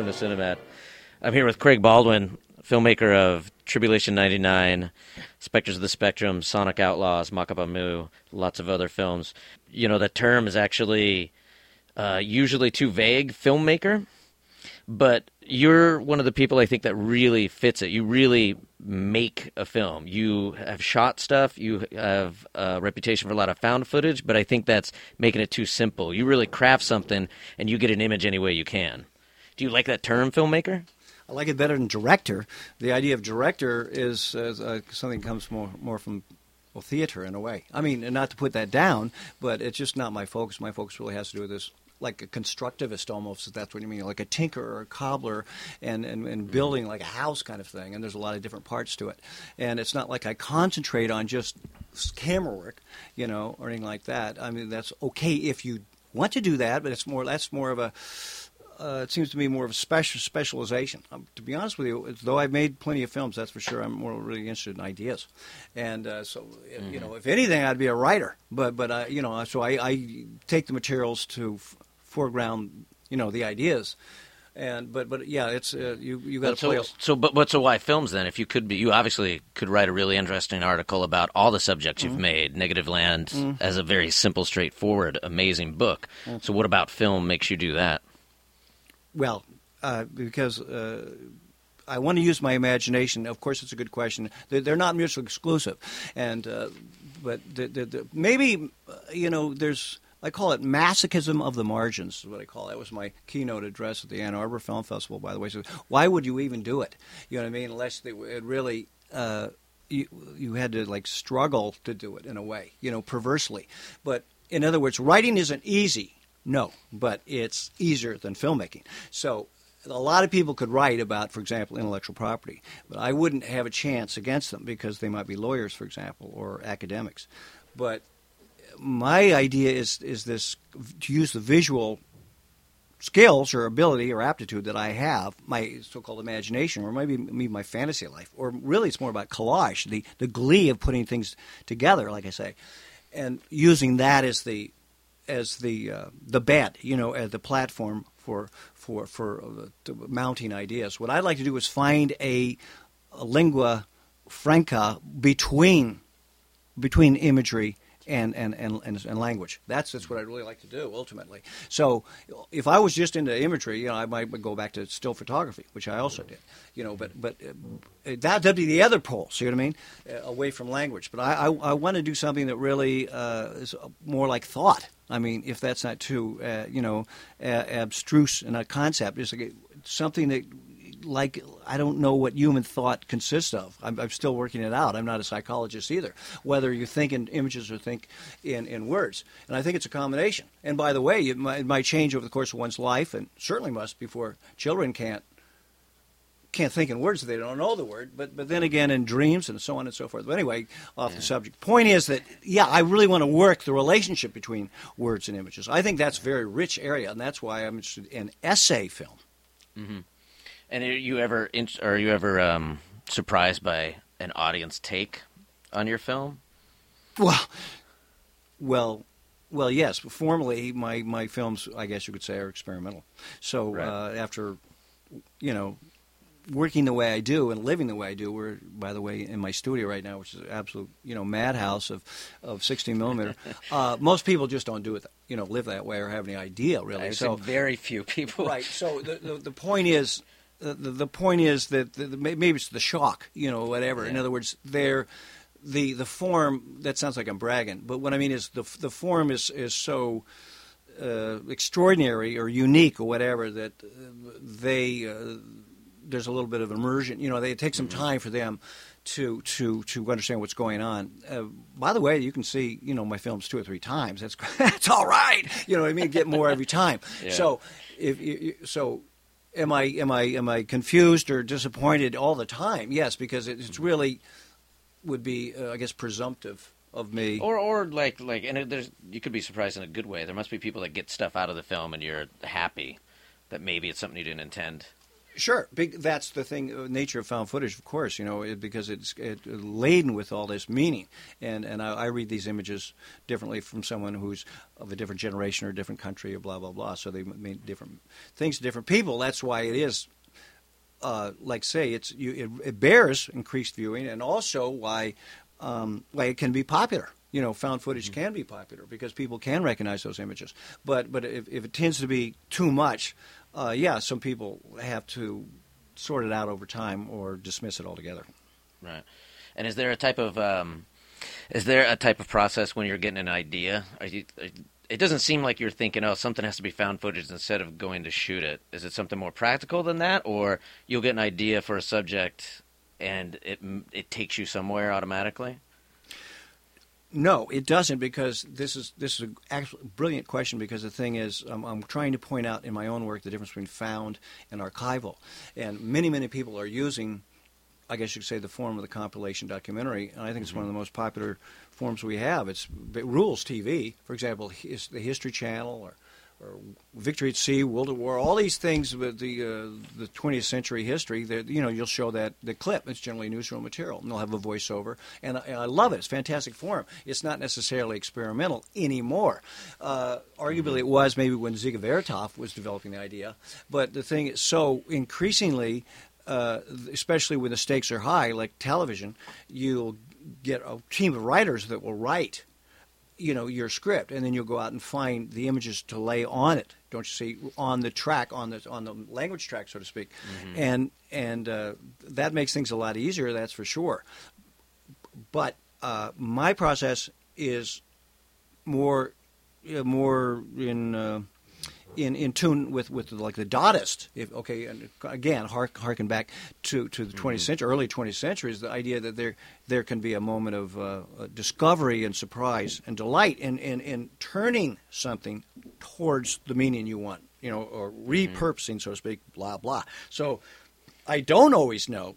Welcome to Cinemat. I'm here with Craig Baldwin, filmmaker of Tribulation 99, Spectres of the Spectrum, Sonic Outlaws, Mock Up on Mu, lots of other films. You know, that term is actually uh, usually too vague, filmmaker, but you're one of the people I think that really fits it. You really make a film. You have shot stuff. You have a reputation for a lot of found footage, but I think that's making it too simple. You really craft something and you get an image any way you can. Do you like that term, filmmaker? I like it better than director. The idea of director is uh, something that comes more more from well theater in a way. I mean, not to put that down, but it's just not my focus. My focus really has to do with this like a constructivist almost, if that's what you mean, like a tinker or a cobbler and, and, and mm-hmm. building like a house kind of thing. And there's a lot of different parts to it. And it's not like I concentrate on just camera work, you know, or anything like that. I mean, that's okay if you want to do that, but it's more, that's more of a, uh, it seems to me more of a special specialization. Um, to be honest with you, though I've made plenty of films, that's for sure. I'm more really interested in ideas, and uh, so mm-hmm. you know, if anything, I'd be a writer. But but uh, you know, so I, I take the materials to foreground, you know, the ideas. And but but yeah, it's uh, you you got to so, play. So but but so why films then? If you could be, you obviously could write a really interesting article about all the subjects mm-hmm. you've made. Negativland mm-hmm. as a very simple, straightforward, amazing book. Mm-hmm. So what about film makes you do that? Well, uh, because. Uh, I want to use my imagination. Of course, it's a good question. They're, they're not mutually exclusive, and uh, but the, the, the, maybe you know there's I call it masochism of the margins, is what I call it. That was my keynote address at the Ann Arbor Film Festival, by the way. So why would you even do it? You know what I mean? Unless it really. Uh, you, you had to like struggle to do it in a way, you know, perversely. But in other words, writing isn't easy. No, but it's easier than filmmaking. So a lot of people could write about, for example, intellectual property, but I wouldn't have a chance against them because they might be lawyers, for example, or academics. But my idea is is this to use the visual skills or ability or aptitude that I have, my so-called imagination, or maybe, maybe my fantasy life, or really it's more about collage, the the glee of putting things together, like I say, and using that as the as the uh, the bed, you know, as the platform for for for uh, mounting ideas. What I'd like to do is find a, a lingua franca between between imagery and, and, and, and, language. That's, that's what I'd really like to do ultimately. So if I was just into imagery, you know, I might go back to still photography, which I also did. You know, but but uh, that would be the other pole. See what I mean? Uh, away from language. But I, I, I want to do something that really uh, is more like thought. I mean, if that's not too, uh, you know, abstruse in a concept, it's like something that like I don't know what human thought consists of. I'm, I'm, still working it out. I'm not a psychologist either. Whether you think in images or think in, in words, and I think it's a combination. And by the way, it might, it might change over the course of one's life, and certainly must before children can't can't think in words if they don't know the word. But but then again, in dreams and so on and so forth. But anyway, off yeah. the subject. Point is that yeah, I really want to work the relationship between words and images. I think that's a very rich area, and that's why I'm interested in essay film. Mm-hmm. And are you ever are you ever um, surprised by an audience take on your film? Well, well, well, yes. Formally, my my films, I guess you could say, are experimental. So right. uh, after, you know, working the way I do and living the way I do. We're, by the way, in my studio right now, which is an absolute, you know, madhouse of, of 16 millimeter. uh, most people just don't do it, you know, live that way or have any idea really. I've so very few people. Right. So the, the, the point is, the, the point is that the, the, maybe it's the shock, you know, whatever. Yeah. In other words, they're the the form. That sounds like I'm bragging, but what I mean is the the form is is so uh, extraordinary or unique or whatever that uh, they uh, there's a little bit of immersion. You know, they, it takes some mm-hmm. time for them to to to understand what's going on. Uh, by the way, you can see you know my films two or three times. That's that's all right. You know what I mean? Get more every time. Yeah. So if so am I am I am I confused or disappointed all the time? Yes, because it's really would be uh, I guess presumptive of me. Or or like like and there's you could be surprised in a good way. There must be people that get stuff out of the film and you're happy that maybe it's something you didn't intend. Sure, big, that's the thing. uh, Nature of found footage, of course, you know, it, because it's it, laden with all this meaning, and and I, I read these images differently from someone who's of a different generation or a different country or blah blah blah. So they mean different things to different people. That's why it is, uh, like say, it's you, it, it bears increased viewing, and also why um, why it can be popular. You know, found footage can be popular because people can recognize those images. But but if, if it tends to be too much, uh, yeah, some people have to sort it out over time or dismiss it altogether. Right. And is there a type of um, is there a type of process when you're getting an idea? Are you, it doesn't seem like you're thinking, oh, something has to be found footage instead of going to shoot it. Is it something more practical than that, or you'll get an idea for a subject and it it takes you somewhere automatically? No, it doesn't because this is this is a actually brilliant question because the thing is um, I'm trying to point out in my own work the difference between found and archival, and many many people are using, I guess you could say, the form of the compilation documentary, and I think it's one of the most popular forms we have. It's it rules TV, for example, his, the History Channel or Victory at Sea, World at War, all these things with the uh, the 20th century history. That you know, you'll show that the clip. It's generally newsroom material, and they'll have a voiceover, and I, and I love it. It's fantastic form. It's not necessarily experimental anymore. Uh, arguably, it was maybe when Dziga Vertov was developing the idea, but the thing is, so increasingly. Uh, especially when the stakes are high, like television, you'll get a team of writers that will write you know your script, and then you'll go out and find the images to lay on it. Don't you see on the track on the on the language track, so to speak, mm-hmm. and and uh, that makes things a lot easier. That's for sure. But uh, my process is more uh, more in uh, in, in tune with, with like the Dadaist. If, okay, and again, hark, harken back to, to the 20th mm-hmm. century, early 20th century, is the idea that there there can be a moment of uh, discovery and surprise and delight in, in, in turning something towards the meaning you want, you know, or mm-hmm. repurposing, mm-hmm. so to speak, blah blah. So I don't always know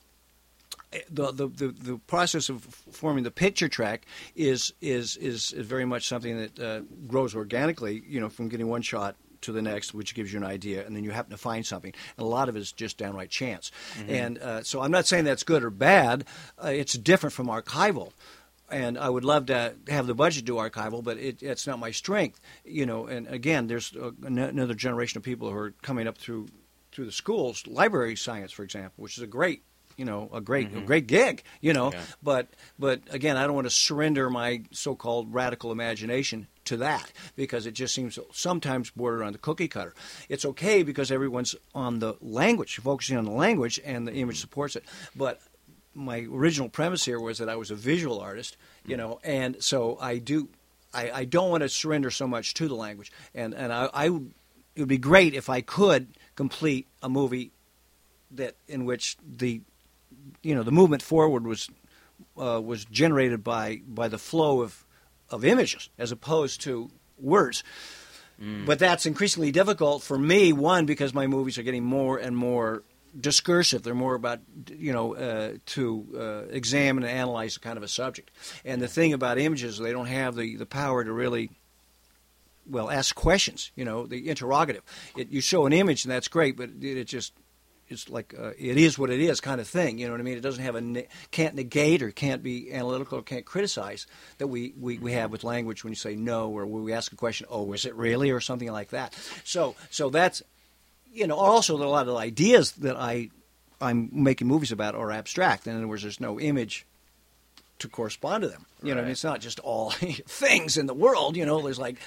the, the, the, the, process of forming the picture track is is is, is very much something that uh, grows organically. You know, from getting one shot to the next, which gives you an idea, and then you happen to find something. And a lot of it is just downright chance. Mm-hmm. And uh, so I'm not saying that's good or bad. Uh, it's different from archival. And I would love to have the budget do archival, but it, it's not my strength, you know. And again, there's a, another generation of people who are coming up through through the schools, library science, for example, which is a great you know a great mm-hmm. a great gig you know yeah. but but again i don't want to surrender my so-called radical imagination to that because it just seems sometimes border on the cookie cutter. It's okay because everyone's on the language, focusing on the language, and the image supports it. But my original premise here was that I was a visual artist, you know, and so I do. I, I don't want to surrender so much to the language, and and I, I it would be great if I could complete a movie that in which the you know the movement forward was uh, was generated by by the flow of of images as opposed to words. Mm. But that's increasingly difficult for me. One, because my movies are getting more and more discursive. They're more about you know uh, to uh, examine and analyze a kind of a subject. And the thing about images, they don't have the, the power to really well ask questions. You know, the interrogative. It, you show an image and that's great, but it, it just it's like uh, it is what it is kind of thing. You know what I mean? It doesn't have a ne- can't negate or can't be analytical or can't criticize that we, we, we have with language when you say no or when we ask a question, oh, is it really or something like that. So so that's you know also a lot of ideas that I I'm making movies about are abstract. In other words, there's no image to correspond to them. You right. know, I mean, it's not just all things in the world. You know, there's like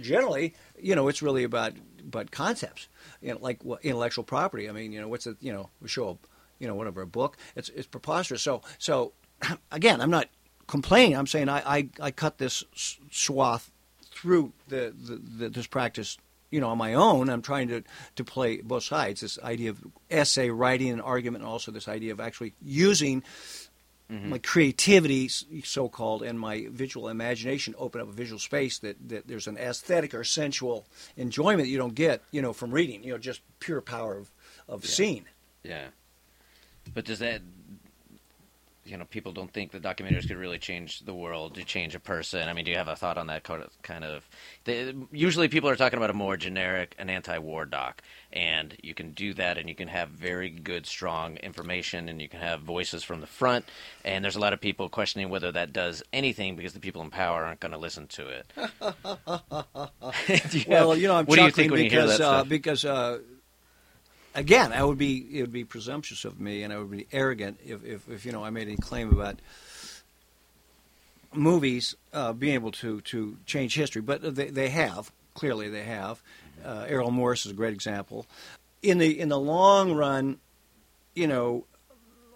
generally, you know, it's really about but concepts you know, like intellectual property. I mean, you know, what's it? You know, we show a, you know, whatever a book. It's it's preposterous. So so, again, I'm not complaining. I'm saying I I, I cut this swath through the, the, the this practice you know, on my own, I'm trying to, to play both sides. This idea of essay writing and argument, and also this idea of actually using mm-hmm. my creativity, so called, and my visual imagination open up a visual space that, that there's an aesthetic or sensual enjoyment that you don't get, you know, from reading. You know, just pure power of, of yeah. seeing. Yeah. But does that you know people don't think the documentaries could really change the world to change a person. I mean, do you have a thought on that kind of? Usually, people are talking about a more generic, an anti-war doc, and you can do that, and you can have very good, strong information, and you can have voices from the front. And there's a lot of people questioning whether that does anything because the people in power aren't going to listen to it. you well, have, you know, I'm chuckling because uh, because. Uh, again, I would be it would be presumptuous of me, and I would be arrogant if, if, if you know I made any claim about movies uh, being able to to change history, but they they have clearly they have. Uh, Errol Morris is a great example. In the in the long run, you know,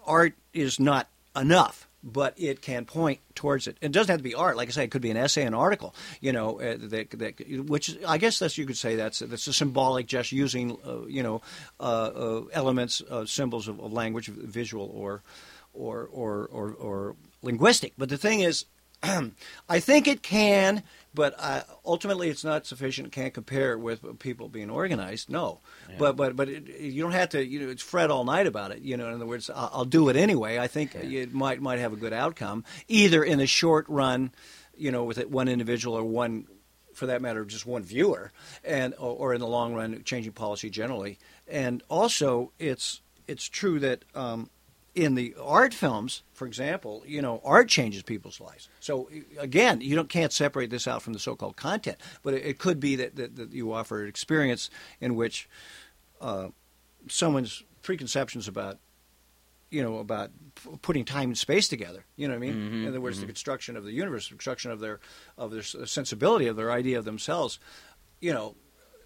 art is not enough but it can point towards it. It doesn't have to be art. Like I say, it could be an essay, an article. You know, uh, that, that, which I guess that's you could say that's that's a symbolic, just using uh, you know uh, uh elements, uh, symbols of, of, language, visual or or or or, or linguistic. But the thing is, I think it can, but uh, ultimately it's not sufficient. It can't compare with people being organized. No, yeah. but but but it, you don't have to you know it's fret all night about it. You know, in other words, I'll, I'll do it anyway. I think yeah. it might might have a good outcome either in the short run, you know, with one individual or one. For that matter, just one viewer, and or, or in the long run, changing policy generally. And also, it's it's true that um, in the art films, for example, you know, art changes people's lives. So again, you don't can't separate this out from the so-called content, but it, it could be that, that, that, you offer an experience in which uh, someone's preconceptions about, you know, about p- putting time and space together. You know what I mean? Mm-hmm, in other words, mm-hmm. the construction of the universe, the construction of their of their sensibility, of their idea of themselves. You know,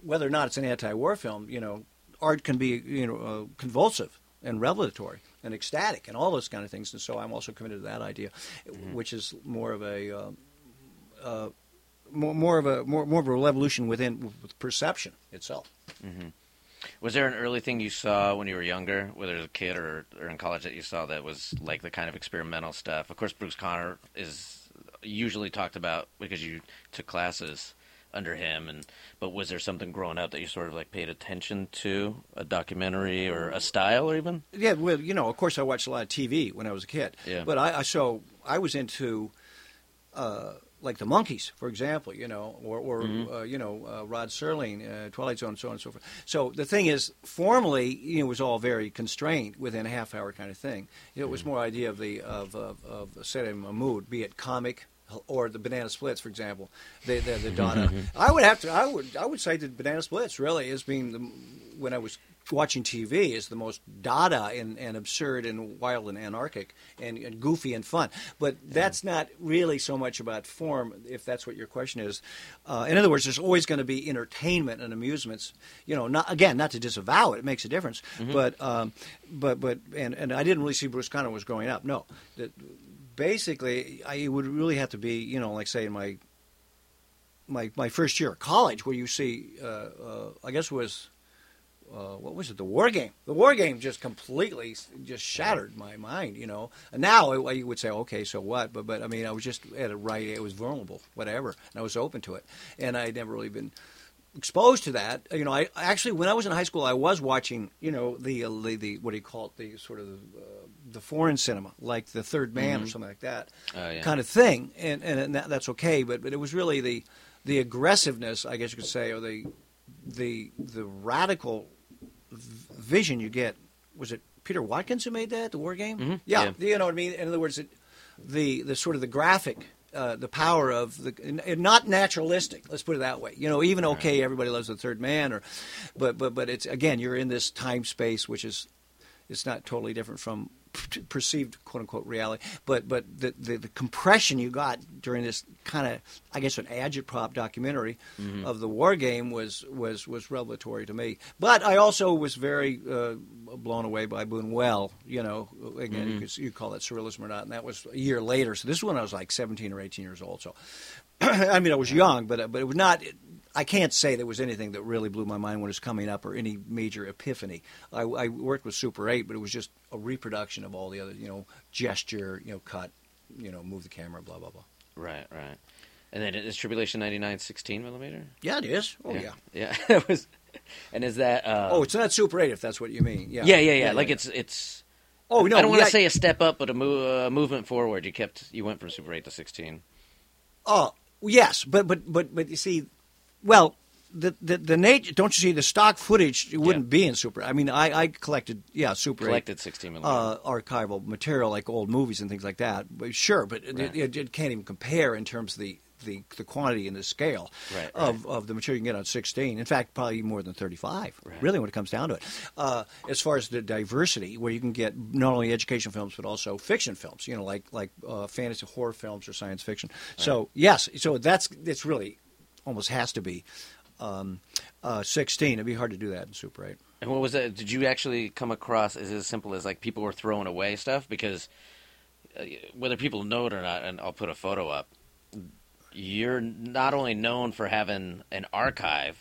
whether or not it's an anti-war film, you know, art can be you know uh, convulsive and revelatory and ecstatic and all those kind of things. And so I'm also committed to that idea, mm-hmm. which is more of a uh, uh, more, more of a more, more of a revolution within with perception itself. Mm-hmm. Was there an early thing you saw when you were younger, whether as a kid or, or in college, that you saw that was like the kind of experimental stuff? Of course, Bruce Conner is usually talked about because you took classes under him and but was there something growing up that you sort of like paid attention to a documentary or a style or even yeah well you know of course i watched a lot of tv when i was a kid yeah. but i, I so i was into uh, like the Monkees, for example, you know, or, or mm-hmm. uh, you know, uh, Rod Serling, uh, Twilight Zone, so on and so forth. So the thing is, formally, you know, it was all very constrained within a half hour kind of thing. It was mm-hmm. more idea of the of of, of setting a mood, be it comic, or the banana splits, for example, the the, the Dada. I would have to. I would. I would say the banana splits really is being the when I was watching TV is the most Dada and, and absurd and wild and anarchic and, and goofy and fun. But that's not really so much about form, if that's what your question is. Uh, in other words, there's always going to be entertainment and amusements. You know, not again, not to disavow it, it makes a difference. Mm-hmm. But um, but but and, and I didn't really see Bruce Conner was growing up. No, that basically, I would really have to be, you know, like say in my my my first year of college, where you see, uh, uh, I guess it was. Uh, what was it? The war game. The war game just completely just shattered my mind, you know. And now you would say, okay, so what? But but I mean, I was just at a right. It was vulnerable, whatever, and I was open to it. And I'd never really been exposed to that. You know, I actually when I was in high school, I was watching, you know, the the, the what do you call it? The sort of uh, the foreign cinema, like The Third Man mm-hmm. or something like that, oh, yeah. kind of thing, and and that, that's okay. But but it was really the the aggressiveness, I guess you could say, or the the the radical vision you get. Was it Peter Watkins who made that the war game? Mm-hmm. Yeah, yeah, you know what I mean. In other words, it, the the sort of the graphic uh, the power of the not naturalistic. Let's put it that way. You know, even okay, everybody loves the third man, or but but but it's again, you're in this time space which is it's not totally different from perceived quote unquote reality, but but the, the, the compression you got during this kind of I guess an agitprop documentary mm-hmm. of the war game was was was revelatory to me. But I also was very uh, blown away by Buñuel. You know, again, mm-hmm. you, could, you call that surrealism or not, and that was a year later. So this is when I was like 17 or 18 years old. So I mean, I was young, but but it was not I can't say there was anything that really blew my mind when it was coming up or any major epiphany. I, I, worked with Super 8, but it was just a reproduction of all the other, you know, gesture, you know, cut, you know, move the camera, blah, blah, blah. Right, right. And then is Tribulation 99 16 millimeter? Yeah, it is. Oh, yeah. Yeah. yeah. was, and is that. Uh, oh, it's not Super 8 if that's what you mean. Yeah. Yeah, yeah, yeah. yeah like it's. it's Oh no, I don't want to say a step up, but a uh, movement forward. You kept you went from Super 8 to 16. Oh yes, but but but but you see, well, the the, the nature. Don't you see the stock footage? It wouldn't Yeah. be in Super. I mean, I, I collected yeah Super 8, Collected 16 millimeter. uh, archival material like old movies and things like that. But sure, but it, Right. it, it can't even compare in terms of the. The, the quantity and the scale Right, of, of the material you can get on 16. In fact, probably more than 35, Right. really, when it comes down to it. Uh, as far as the diversity, where you can get not only education films, but also fiction films, you know, like, like uh, fantasy horror films or science fiction. So, yes, so that's it's really almost has to be um, uh, 16. It'd be hard to do that in Super 8. And what was that? Did you actually come across it as simple as like people were throwing away stuff because uh, whether people know it or not, and I'll put a photo up. You're not only known for having an archive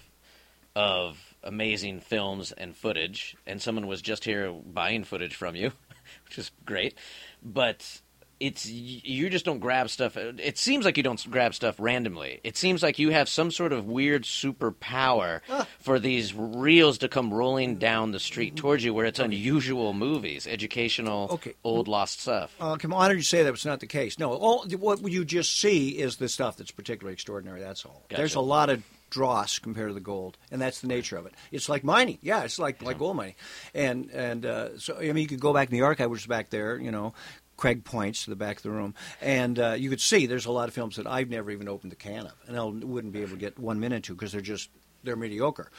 of amazing films and footage, and someone was just here buying footage from you, which is great, but it's you just don't grab stuff. It seems like you don't grab stuff randomly. It seems like you have some sort of weird superpower for these reels to come rolling down the street towards you, where it's unusual movies, educational, Okay. old lost stuff. Uh, I'm honored you say that was not the case. No, all, what you just see is the stuff that's particularly extraordinary. That's all. Gotcha. There's a lot of dross compared to the gold, and that's the nature of it. It's like mining. Yeah, it's like like gold mining, and and uh, so I mean you could go back in the archive, which is back there, you know. Craig points to the back of the room, and uh, you could see there's a lot of films that I've never even opened the can of, and I wouldn't be able to get one minute to because they're just they're mediocre.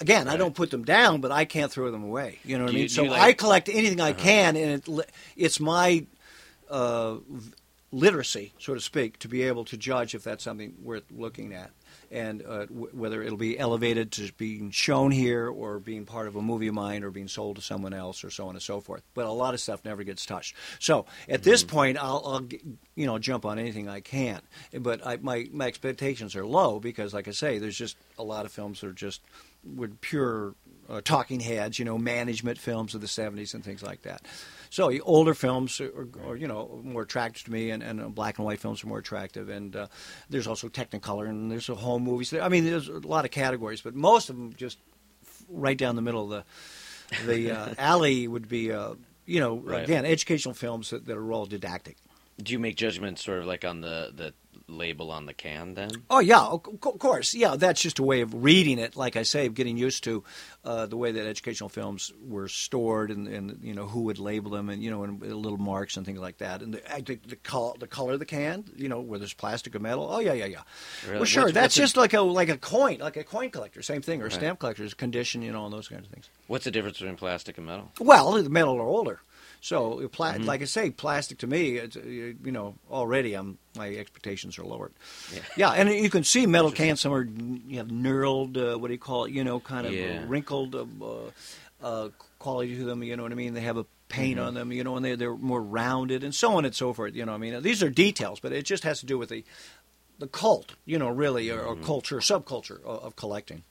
Again, I don't put them down, but I can't throw them away. You know what Do I mean? do So like- I collect anything I can, and it, it's my uh, literacy, so to speak, to be able to judge if that's something worth looking at, and uh, w- whether it'll be elevated to being shown here, or being part of a movie of mine, or being sold to someone else, or so on and so forth. But a lot of stuff never gets touched. So at this point, I'll, I'll you know jump on anything I can, but I, my my expectations are low because, like I say, there's just a lot of films that are just with pure uh, talking heads, you know, management films of the 70s and things like that. So older films are, are, you know, more attractive to me, and, and uh, black and white films are more attractive. And uh, there's also Technicolor, and there's a home movies. I mean, there's a lot of categories, but most of them just right down the middle of the the uh, alley would be, uh, you know, Right. again, educational films that, that are all didactic. Do you make judgments sort of like on the, the label on the can then? Oh yeah, of course. Yeah, that's just a way of reading it. Like I say, of getting used to uh, the way that educational films were stored, and, and you know who would label them, and you know, and little marks and things like that. And the, I think the color, the color of the can, you know, whether it's plastic or metal. Oh yeah, yeah, yeah. Really? Well, sure. What's- that's what's a- just like a like a coin, like a coin collector. Same thing, or Right. stamp collectors, condition, you know, and those kinds of things. What's the difference between plastic and metal? Well, the metal are older. So, pla- Mm-hmm. like I say, plastic to me, it's, you know, already I'm, my expectations are lowered. Yeah. Yeah, and you can see metal cans. Some are you have knurled, uh, what do you call it? You know, kind of Yeah. uh, wrinkled uh, uh, quality to them. You know what I mean? They have a paint Mm-hmm. on them. You know, and they they're more rounded and so on and so forth. You know, what I mean, these are details, but it just has to do with the the cult. You know, really, or, Mm-hmm. or culture, subculture of, of collecting.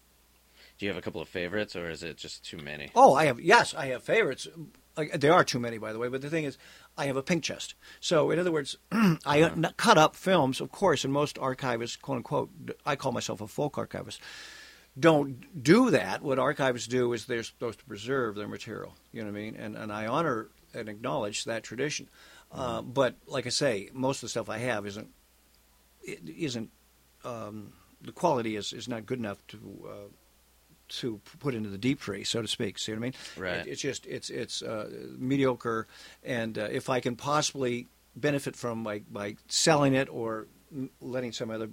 Do you have a couple of favorites, or is it just too many? Oh, I have yes, I have favorites. Uh, There are too many, by the way. But the thing is, I have a pink chest. So, in other words, I uh, n- cut up films, of course, and most archivists, quote unquote, I call myself a folk archivist, don't do that. What archivists do is they're supposed to preserve their material. You know what I mean? And and I honor and acknowledge that tradition. Uh, but like I say, most of the stuff I have isn't it isn't um, the quality is, is not good enough to uh, to put into the deep freeze, so to speak. See what I mean? Right. It, it's just it's it's uh, mediocre, and uh, if I can possibly benefit from by by selling it or letting some other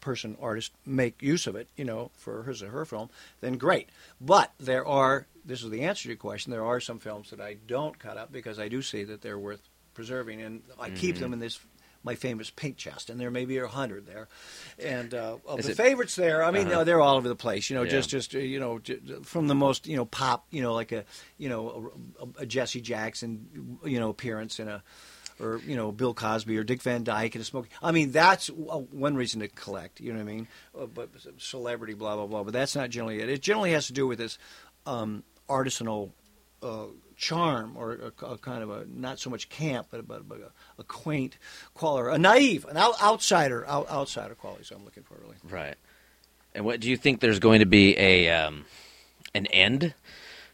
person artist make use of it, you know, for his or her film, then great. But there are this is the answer to your question. There are some films that I don't cut up because I do see that they're worth preserving, and I keep Mm-hmm. them in this my famous pink chest, and there may be a hundred there. And uh, of Is the it- favorites there, I mean, Uh-huh. they're all over the place. You know, Yeah. just just uh, you know, from the most you know pop, you know, like a you know a, a Jesse Jackson, you know, appearance in a. Or you know Bill Cosby or Dick Van Dyke in a smoking. I mean that's one reason to collect. You know what I mean? Uh, but celebrity, blah blah blah. But that's not generally it. It generally has to do with this um, artisanal uh, charm or a, a kind of a not so much camp, but, but, but a, a quaint quality, a naive, an out, outsider, out, outsider quality. So I'm looking for really. Right. And what do you think? There's going to be a um, an end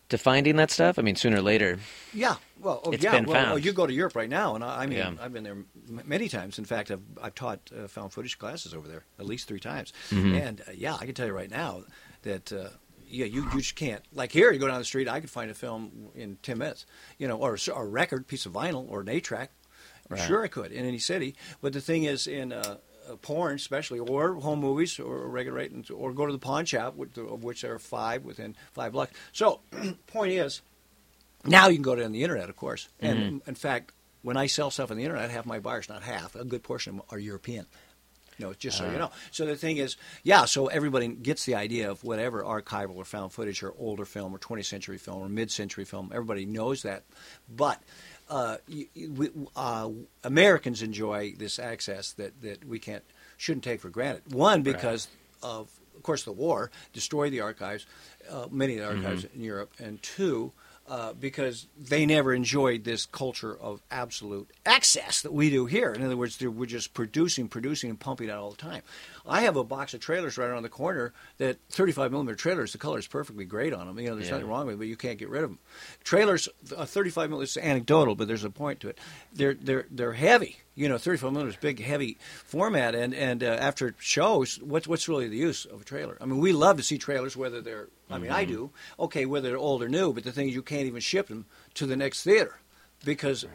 to finding that stuff? I mean, sooner or later. Yeah, well, oh, It's yeah, been well, well, you go to Europe right now, and I, I mean, Yeah. I've been there m- many times. In fact, I've, I've taught uh, found footage classes over there at least three times. Mm-hmm. And uh, yeah, I can tell you right now that uh, yeah, you you just can't. Like here, you go down the street, I could find a film in ten minutes, you know, or, a a record, piece of vinyl, or an eight track. Right. Sure, I could in any city. But the thing is, in uh, uh, porn, especially, or home movies, or regular rate, or go to the pawn shop, which, of which there are five within five blocks. So, point is, now you can go to the internet, of course. And in fact, when I sell stuff on the internet, half my buyers, not half, a good portion of them are European. Know, just so you know. So the thing is, yeah. So everybody gets the idea of whatever archival or found footage or older film or 20th century film or mid-century film. Everybody knows that, but uh, we, uh, Americans enjoy this access that, that we can't shouldn't take for granted. One because of of course the war destroyed the archives, uh, many of the archives in Europe, and two. Uh, because they never enjoyed this culture of absolute excess that we do here. In other words, we're just producing, producing, and pumping out all the time. I have a box of trailers right around the corner that 35 millimeter trailers. The color is perfectly great on them. You know, there's Yeah. nothing wrong with it, but you can't get rid of them. Trailers, uh, 35 millimeters, it's anecdotal, but there's a point to it. They're they're they're heavy. You know, 35 millimeters, big, heavy format, and and uh, after shows, what's what's really the use of a trailer? I mean, we love to see trailers, whether they're, I mean, I do, okay, whether they're old or new, but the thing is, you can't even ship them to the next theater because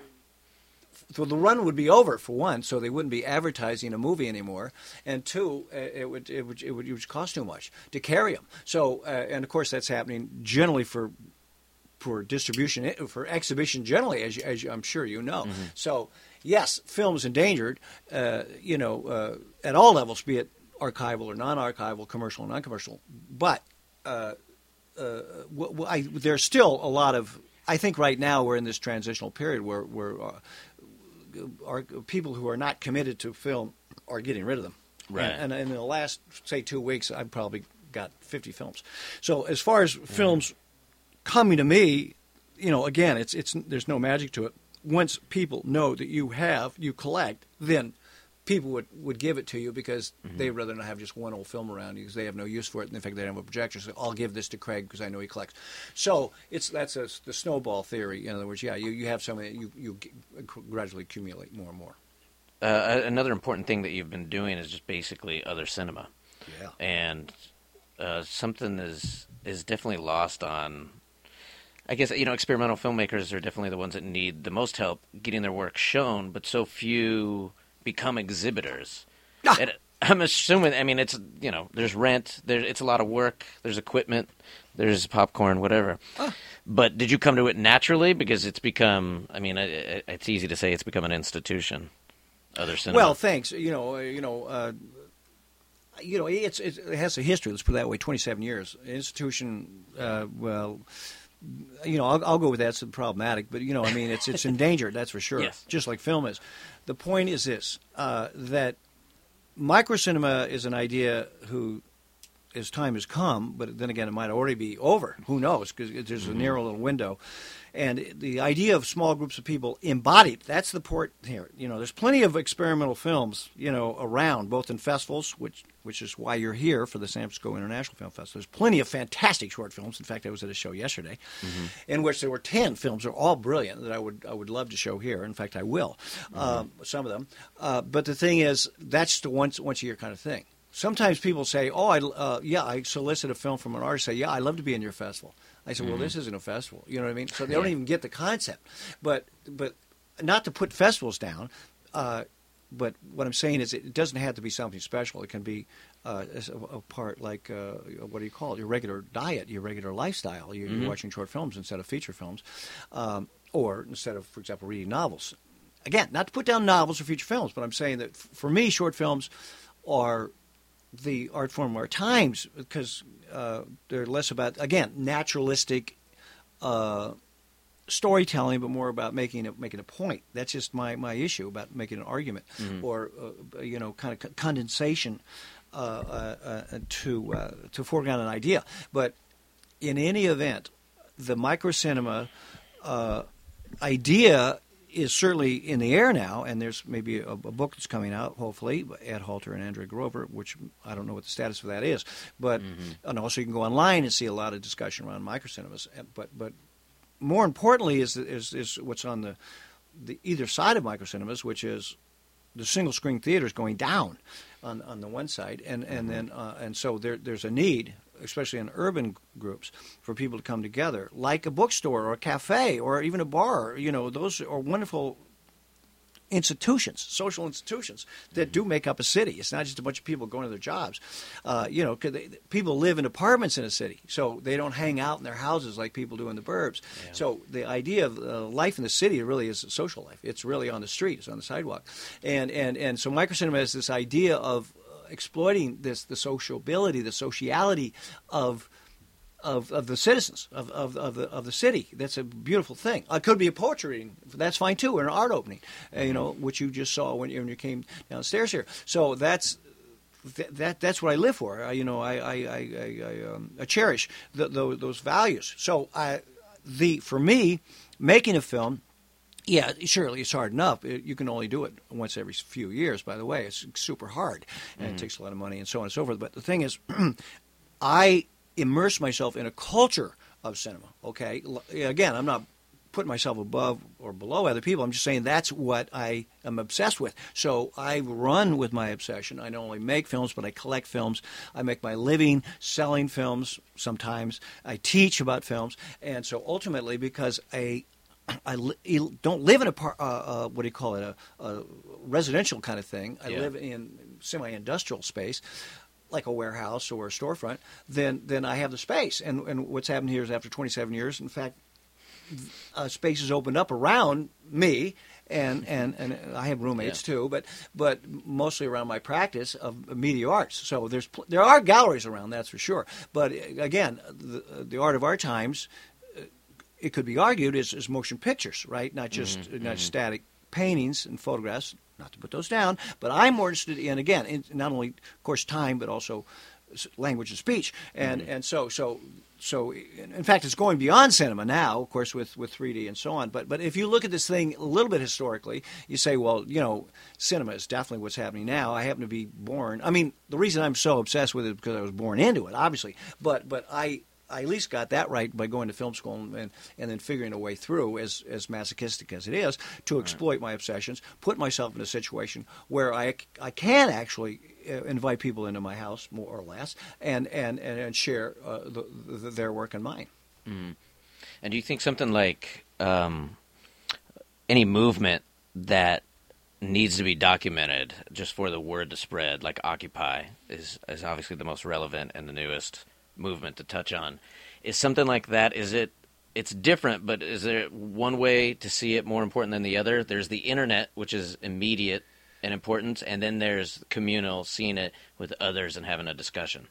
so the run would be over for one, so they wouldn't be advertising a movie anymore, and two, uh, it would it would it would, it would cost too much to carry them. So, uh, and of course, that's happening generally for for distribution for exhibition generally, as, as I'm sure you know. So, yes, film's endangered. Uh, you know, uh, at all levels, be it archival or non-archival, commercial or non-commercial, but uh, uh, w- w- I, there's still a lot of. I think right now we're in this transitional period where where uh, are people who are not committed to film are getting rid of them. Right. And, and in the last say two weeks, I've probably got 50 films. So as far as films coming to me, you know, again, it's it's there's no magic to it. Once people know that you have, you collect, then people would, would give it to you because they'd rather not have just one old film around you because they have no use for it. And in fact, they don't have a projector, so I'll give this to Craig because I know he collects. So it's that's a, the snowball theory. In other words, yeah, you, you have something that you, you gradually accumulate more and more. Uh, another important thing that you've been doing is just basically other cinema. Yeah. and uh, something is is definitely lost on. I guess you know experimental filmmakers are definitely the ones that need the most help getting their work shown, but so few become exhibitors. Ah. And I'm assuming. I mean, it's you know, there's rent, there's it's a lot of work, there's equipment, there's popcorn, whatever. Ah. But did you come to it naturally because it's become? I mean, it, it- it's easy to say it's become an institution. Other cinema. Well, thanks. You know, uh, you know, uh, you know, it's, it's it has a history. Let's put it that way. Twenty-seven years institution. Uh, well, you know, I'll, I'll go with that's problematic, but you know, I mean, it's it's endangered. That's for sure. Yes. Just like film is. The point is this: uh, that microcinema is an idea who. As time has come, but then again, it might already be over. Who knows? Because there's a narrow little window, and the idea of small groups of people embodied that's the port here. You know there's plenty of experimental films you know around both in festivals which which is why you're here for the san francisco international film festival there's plenty of fantastic short films. In fact i was at a show yesterday in which there were 10 films. They're all brilliant that i would i would love to show here. In fact i will um, some of them. Uh, but the thing is that's a once once a year kind of thing. Sometimes people say, "Oh, I uh, yeah, I solicit a film from an artist. Say, yeah, I'd love to be in your festival." I said, "Well, this isn't a festival. You know what I mean?" So they don't even get the concept. But but not to put festivals down. Uh, but what I'm saying is, it doesn't have to be something special. It can be uh, a, a part like uh, what do you call it? Your regular diet, your regular lifestyle. You're, you're watching short films instead of feature films, um, or instead of, for example, reading novels. Again, not to put down novels or feature films, but I'm saying that f- for me, short films are the art form of our times because uh, they're less about again naturalistic uh, storytelling, but more about making a, making a point. That's just my, my issue about making an argument or uh, you know kind of condensation uh, uh, uh, to uh, to foreground an idea. But in any event, the microcinema uh, idea is certainly in the air now, and there's maybe a, a, book that's coming out, hopefully, Ed Halter and Andrea Grover, which I don't know what the status of that is, but mm-hmm. and also you can go online and see a lot of discussion around microcinemas. But but more importantly is is, is what's on the the either side of microcinemas, which is the single screen theaters going down on on the one side, and and mm-hmm. then uh, and so there there's a need especially in urban groups, for people to come together, like a bookstore or a cafe or even a bar. You know, those are wonderful institutions, social institutions that do make up a city. It's not just a bunch of people going to their jobs. Uh, you know, they, people live in apartments in a city, so they don't hang out in their houses like people do in the burbs. Yeah. So the idea of uh, life in the city really is social life. It's really on the street. It's on the sidewalk, and and and so microcinema has this idea of exploiting this the sociability, the sociality of of, of the citizens of, of, of, the, of the city. That's a beautiful thing. It could be a poetry reading. That's fine too, or an art opening, uh, you know, which you just saw when you, when you came downstairs here. So that's that, that that's what I live for. I, you know, I I, I, I, um, I cherish the, the, those values. So I, the for me, making a film yeah, surely it's hard enough. you can only do it once every few years. By the way, it's super hard, and mm-hmm. it takes a lot of money and so on and so forth. But the thing is, I immerse myself in a culture of cinema. Okay, again, I'm not putting myself above or below other people. I'm just saying that's what I am obsessed with. So I run with my obsession. I not only make films, but I collect films. I make my living selling films sometimes. I teach about films. And so ultimately, because a I li- don't live in a par- uh, uh, what do you call it a, a residential kind of thing. I yeah. live in semi-industrial space, like a warehouse or a storefront. Then then I have the space. And and what's happened here is after 27 years, in fact, uh, space has opened up around me. And, and, and I have roommates yeah. too, but but mostly around my practice of media arts. So there's there are galleries around, that's for sure. But again, the, the art of our times it could be argued is, is motion pictures, right? Not just mm-hmm, not mm-hmm. static paintings and photographs. Not to put those down, but I'm more interested in again, in not only of course time, but also language and speech, and mm-hmm. and so so so in fact it's going beyond cinema now of course with, with 3d and so on but but if you look at this thing a little bit historically you say well you know cinema is definitely what's happening now i happen to be born i mean the reason i'm so obsessed with it is because i was born into it obviously but but i I at least got that right by going to film school and, and, and, then figuring a way through, as, as masochistic as it is, to exploit right. my obsessions, put myself in a situation where I, I can actually uh, invite people into my house, more or less, and, and, and, and share uh, the, the, their work and mine. Mm. And do you think something like um, any movement that needs to be documented just for the word to spread, like Occupy, is, is obviously the most relevant and the newest movement to touch on. Is something like that? Is it? It's different, but is there one way to see it more important than the other? There's the internet, which is immediate and important, and then there's communal, seeing it with others and having a discussion.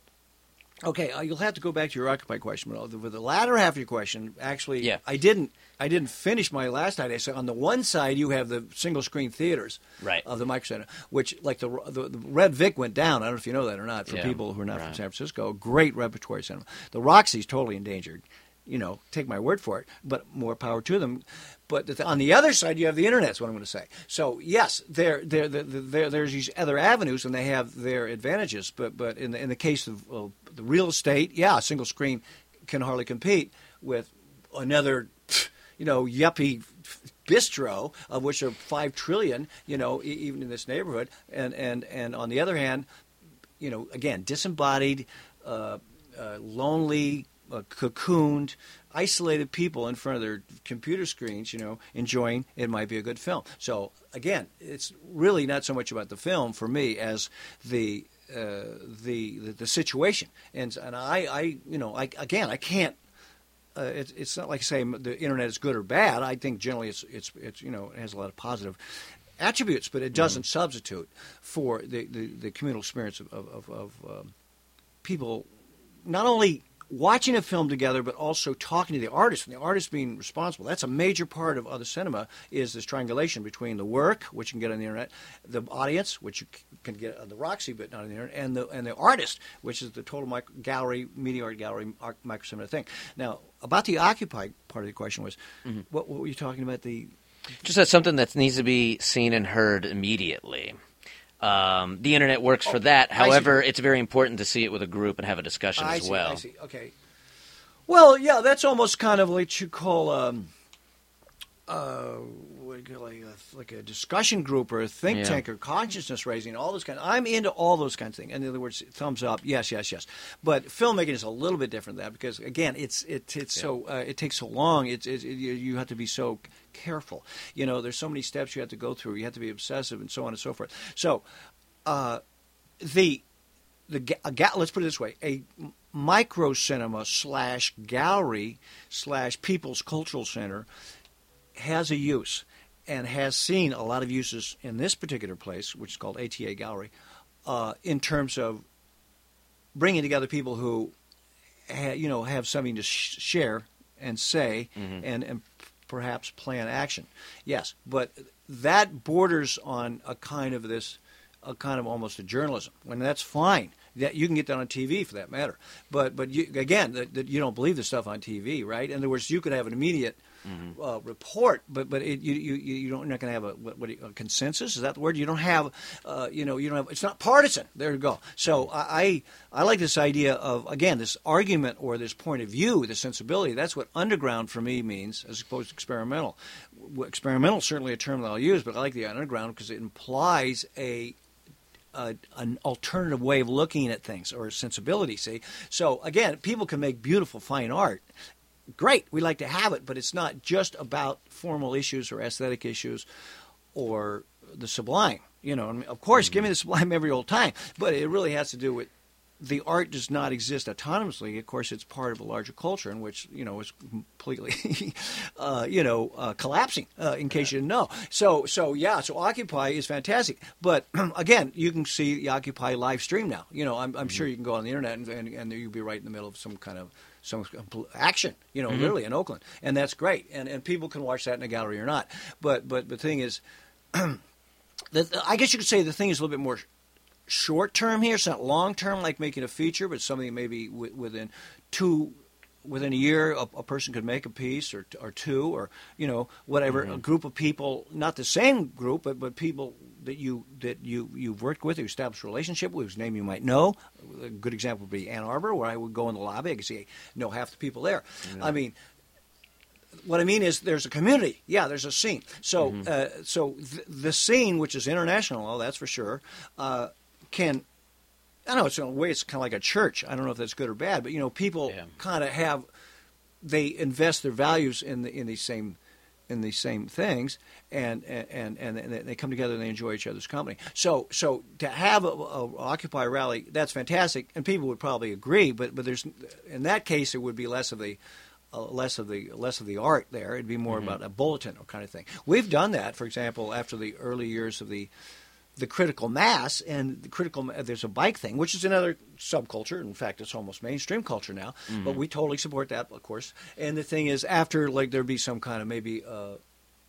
Okay, uh, you'll have to go back to your Occupy question, but with the latter half of your question, actually, yeah. I didn't. I didn't finish my last idea. So on the one side, you have the single screen theaters right. of the microcinema, which like the, the, the Red Vic went down. I don't know if you know that or not. For yeah. people who are not right. from San Francisco, great repertory cinema. The Roxy's totally endangered. You know, take my word for it. But more power to them. But on the other side, you have the internet. Is what I'm going to say. So yes, there, there, there, there's these other avenues, and they have their advantages. But but in the in the case of well, the real estate, yeah, single screen can hardly compete with another you know, yuppie bistro, of which are five trillion, you know, even in this neighborhood, and and and on the other hand, you know, again, disembodied, uh, uh, lonely, uh, cocooned, isolated people in front of their computer screens, you know, enjoying it might be a good film. So again, it's really not so much about the film for me as the uh, the, the, the situation, and and I, I you know I again I can't uh, it's, it's not like saying the internet is good or bad. I think generally it's it's it's you know it has a lot of positive attributes, but it doesn't mm substitute for the, the, the, communal experience of, of, of um, people not only watching a film together, but also talking to the artist, and the artist being responsible. That's a major part of other cinema is this triangulation between the work, which you can get on the internet, the audience, which you can get on the Roxy, but not on the internet, and the and the artist, which is the total micro, gallery, media art gallery, micro cinema thing. Now, about the Occupy part of the question was, mm-hmm. what, what, were you talking about? The Just that something that needs to be seen and heard immediately. Um, the internet works for that. Oh, I see. However, it's very important to see it with a group and have a discussion I as see, well. I see. Okay. Well, yeah, that's almost kind of what you call um, uh, what do you call it, like a, like a discussion group or a think Yeah. tank or consciousness raising, all those kind. I'm into all those kinds of things. In other words, thumbs up, yes, yes, yes. But filmmaking is a little bit different than that because again, it's it, it's so uh, it takes so long. It's, it's it, you have to be so careful. You know, there's so many steps you have to go through. You have to be obsessive and so on and so forth. So, uh, the the ga- let's put it this way a micro cinema slash gallery slash people's cultural center has a use and has seen a lot of uses in this particular place which is called ATA Gallery uh, in terms of bringing together people who ha- you know have something to sh- share and say Mhm. and and perhaps plan action. Yes but that borders on a kind of this a kind of almost a journalism. When that's fine. That you can get that on TV for that matter. But but you, again that, that you don't believe the stuff on TV right? In other words you could have an immediate uh, report, but but it, you you you don't, you're not going to have a, what, what you- a consensus. Is that the word? You don't have, uh, you know, you don't have. It's not partisan. There you go. So I I like this idea of again this argument or this point of view, this sensibility. That's what underground for me means, as opposed to experimental. Experimental is certainly a term that I'll use, but I like the underground because it implies a a, an alternative way of looking at things or sensibility. See, so again, people can make beautiful, fine art. Great, we like to have it, but it's not just about formal issues or aesthetic issues or the sublime. You know, I mean, of course, give me the sublime every old time, but it really has to do with the art does not exist autonomously. Of course, it's part of a larger culture in which you know is completely, uh, you know, uh, collapsing. Uh, in case you didn't know, so so yeah, so Occupy is fantastic. But again, you can see the Occupy live stream now. You know, I'm, I'm sure you can go on the internet and, and, and you'll be right in the middle of some kind of some action. You know, mm-hmm. literally in Oakland, and that's great. And and people can watch that in a gallery or not. But but the thing is. The, I guess you could say the thing is a little bit more short term here. It's not long term like making a feature, but something maybe wi- within two, within a year, a, a person could make a piece or or two or you know whatever mm-hmm. a group of people, not the same group, but but people that you that you you've worked with, you established a relationship with, whose name you might know. A good example would be Ann Arbor, where I would go in the lobby, I could see know half the people there. I mean what I mean is there's a community. Yeah, there's a scene. So uh, so th- the scene, which is international, oh, that's for sure, uh, can. I know it's in a way it's kind of like a church. I don't know if that's good or bad, but you know, people Yeah. kind of have they invest their values in the in these same in these same things, and and and, and they come together and they enjoy each other's company. So so to have a, a Occupy rally, that's fantastic, and people would probably agree. But but there's in that case, it would be less of the uh, less of the less of the art there. It'd be more about a bulletin or kind of thing. We've done that, for example, after the early years of the the critical mass and the critical there's a bike thing which is another subculture in fact it's almost mainstream culture now but we totally support that of course and the thing is after like there'd be some kind of maybe uh,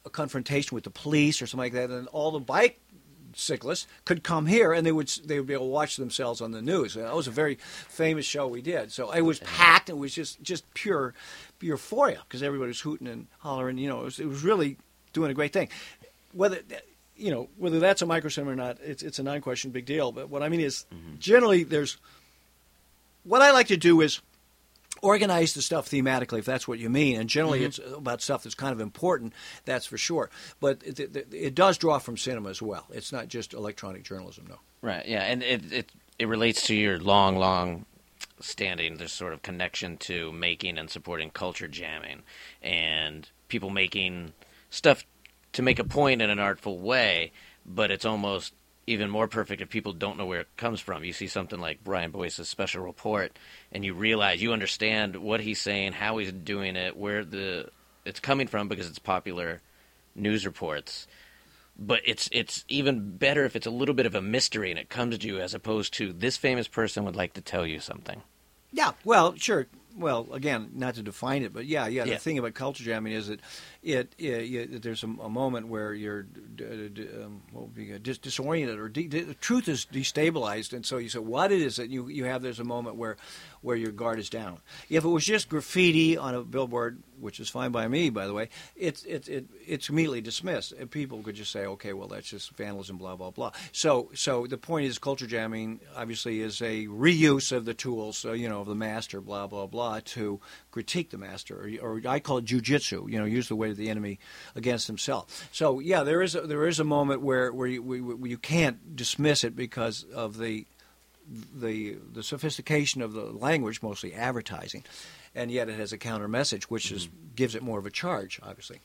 a confrontation with the police or something like that and all the bike cyclists could come here and they would they would be able to watch themselves on the news. And that was a very famous show we did. So it was packed. It was just just pure euphoria because everybody was hooting and hollering. You know, it was, it was really doing a great thing. Whether you know whether that's a micro or not, it's it's a non-question big deal. But what I mean is, mm-hmm. generally there's what I like to do is organize the stuff thematically, if that's what you mean. And generally, mm-hmm. it's about stuff that's kind of important, that's for sure. But it, it, it does draw from cinema as well. It's not just electronic journalism, no. Right. Yeah, and it it it relates to your long, long standing this sort of connection to making and supporting culture jamming and people making stuff to make a point in an artful way, but it's almost even more perfect if people don't know where it comes from. You see something like Brian Boyce's special report and you realize you understand what he's saying, how he's doing it, where the it's coming from because it's popular news reports but it's it's even better if it's a little bit of a mystery and it comes to you as opposed to this famous person would like to tell you something. Yeah, well, sure. Well, again, not to define it, but yeah, yeah. The Yeah. thing about culture jamming is that it, it, it there's a, a moment where you're d- d- um, be dis- disoriented or de- the truth is destabilized, and so you say what it is that you you have. There's a moment where where your guard is down. If it was just graffiti on a billboard, which is fine by me, by the way, it's it's it, it's immediately dismissed. And people could just say, okay, well that's just vandalism, blah blah blah. So so the point is, culture jamming obviously is a reuse of the tools, uh, you know, of the master, blah blah blah, to critique the master, or, or I call it jujitsu. You know, use the weight of the enemy against himself. So yeah, there is a, there is a moment where where you, where you can't dismiss it because of the the the sophistication of the language, mostly advertising, and yet it has a counter message, which is mm-hmm. gives it more of a charge, obviously.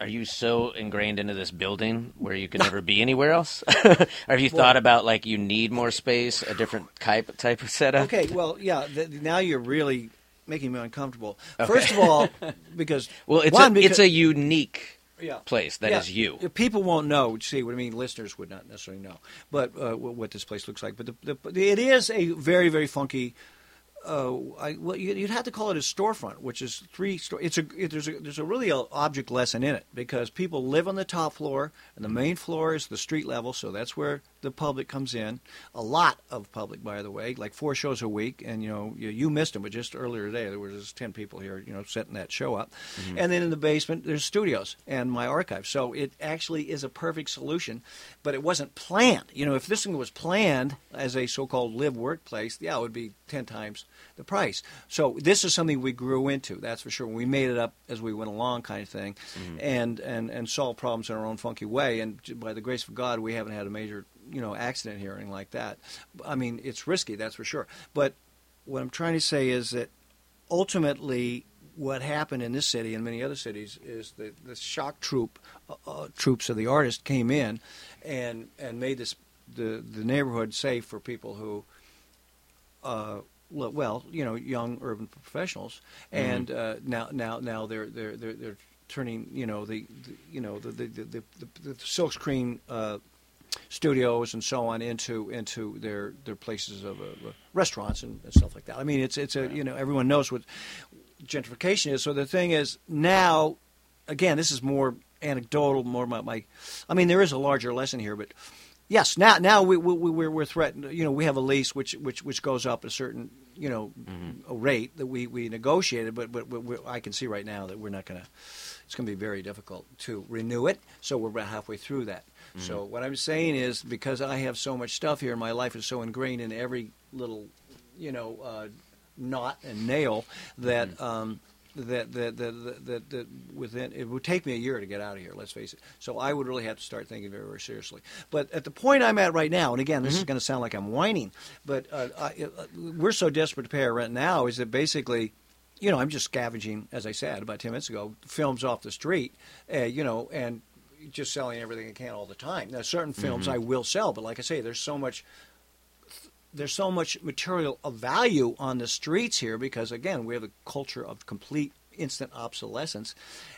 Are you so ingrained into this building where you can never be anywhere else? have you thought about like you need more space, a different type type of setup? Okay, well, yeah. Th- now you're really making me uncomfortable. First of all, because Well, it's one, a because, it's a unique yeah. place that Yeah, is you. People won't know. See what I mean? Listeners would not necessarily know, but uh, what this place looks like. But the, the, it is a very very funky. Uh, I, well, you- you'd have to call it a storefront, which is three. Sto- it's a it, there's a there's a really a object lesson in it because people live on the top floor and the main floor is the street level, so that's where the public comes in. A lot of public, by the way, like four shows a week, and you know you, you missed them, but just earlier today there was just ten people here, you know, setting that show up, and then in the basement there's studios and my archive. So it actually is a perfect solution, but it wasn't planned. You know, if this thing was planned as a so-called live workplace, yeah, it would be ten times the price. So this is something we grew into, that's for sure. We made it up as we went along, kind of thing, and and and solved problems in our own funky way. And by the grace of God, we haven't had a major you know accident here or anything like that. I mean, it's risky, that's for sure. But what I'm trying to say is that ultimately. What happened in this city and many other cities is that the shock troop uh, uh, troops of the artist came in and and made this the the neighborhood safe for people who uh, well, well, you know, young urban professionals, and uh, now now now they're they're they're, they're turning you know the, the you know the the the, the, the, the silkscreen uh, studios and so on into into their their places of uh, restaurants and, and stuff like that. I mean, it's it's a you know everyone knows what gentrification is. So the thing is now, again, this is more anecdotal, more my, my I mean, there is a larger lesson here, but yes, now now we, we we're we're threatened. You know, we have a lease which which which goes up a certain you know a rate that we we negotiated, but but, I can see right now that we're not going to. It's going to be very difficult to renew it. So we're about halfway through that. So what I'm saying is because I have so much stuff here, my life is so ingrained in every little, you know, uh, knot and nail that. Um, that that, that that that within it would take me a year to get out of here. Let's face it. So I would really have to start thinking very very seriously. But at the point I'm at right now, and again, this is going to sound like I'm whining, but uh, I, uh, we're so desperate to pay our rent now is that basically. You know, I'm just scavenging, as I said about ten minutes ago, films off the street. Uh, you know, and just selling everything I can all the time. Now, certain films I will sell, but like I say, there's so much there's so much material of value on the streets here because again we have a culture of complete instant obsolescence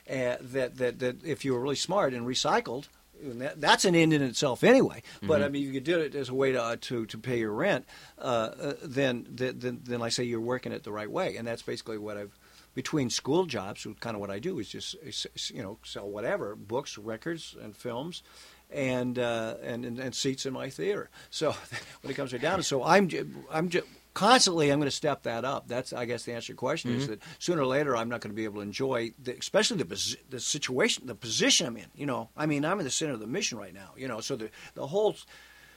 uh, that, that that if you were really smart and recycled and that, that's an end in itself anyway. But I mean, if you do it as a way to uh, to, to pay your rent, uh, uh, then, then then I say you're working it the right way, and that's basically what I've between school jobs. which Kind of what I do is just you know sell whatever books, records, and films, and uh, and, and and seats in my theater. So when it comes right down, to so I'm I'm just constantly I'm going to step that up. That's I guess the answer to your question is that sooner or later I'm not going to be able to enjoy, the, especially the the situation, the position I'm in. You know, I mean I'm in the center of the mission right now. You know, so the the whole.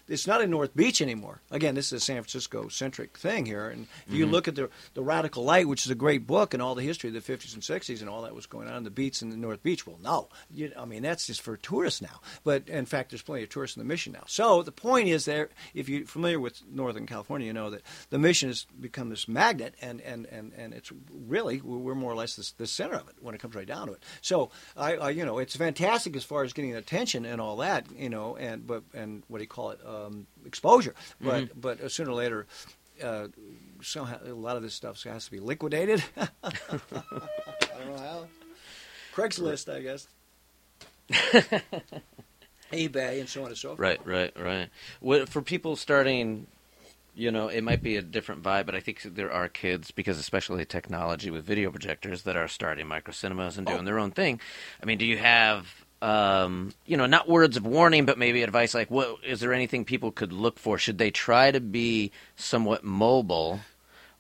It's not in North Beach anymore. Again, this is a San Francisco centric thing here. And if you mm-hmm. look at the the Radical Light, which is a great book and all the history of the 50s and 60s and all that was going on in the beats in the North Beach, well, no, you, I mean that's just for tourists now. But in fact, there's plenty of tourists in the Mission now. So the point is, there, if you're familiar with Northern California, you know that the Mission has become this magnet, and and and, and it's really we're more or less the, the center of it when it comes right down to it. So I, I, you know, it's fantastic as far as getting attention and all that, you know, and but and what do you call it, uh, um, exposure. But but uh, sooner or later. Uh, somehow a lot of this stuff has to be liquidated. I don't know how. Craigslist, I guess. eBay and so on and so forth. Right, right, right. What, for people starting, you know, it might be a different vibe, but I think there are kids, because especially technology with video projectors, that are starting micro cinemas and doing Oh. their own thing. I mean, do you have, um, you know, not words of warning, but maybe advice like, what is there anything people could look for? Should they try to be somewhat mobile?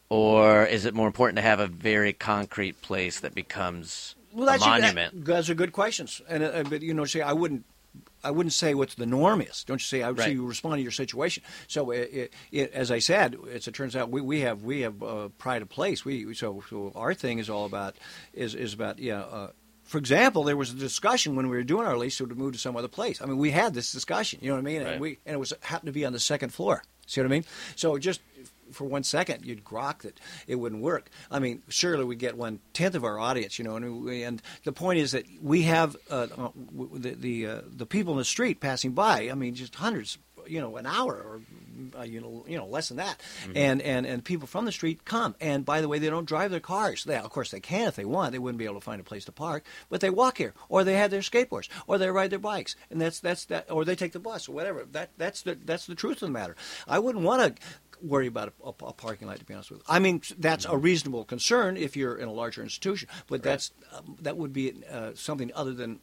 or is it more important to have a very concrete place that becomes Well, that's a a- monument? that- those are good questions, and uh, but you know, say I wouldn't. I wouldn't say what the norm is. Don't you say? I would say you respond to your situation. So, it, it, it, as I said, as it turns out, we, we have we have uh, pride of place. We so, so our thing is all about is is about yeah. Uh, for example, there was a discussion when we were doing our lease to move to some other place. I mean, we had this discussion. You know what I mean? Right. And we and it was happened to be on the second floor. See what I mean? So just for one second, you'd grok that it wouldn't work. I mean, surely we get one tenth of our audience, you know. And, we, and the point is that we have uh, uh, the the, uh, the people in the street passing by. I mean, just hundreds, you know, an hour or uh, you know, you know, less than that. And and and people from the street come. And by the way, they don't drive their cars. They, of course, they can if they want. They wouldn't be able to find a place to park, but they walk here, or they have their skateboards, or they ride their bikes, and that's that's that, or they take the bus or whatever. That that's the that's the truth of the matter. I wouldn't want to worry about a, a, parking lot to be honest with you. I mean that's a reasonable concern if you're in a larger institution, but that's um, that would be uh, something other than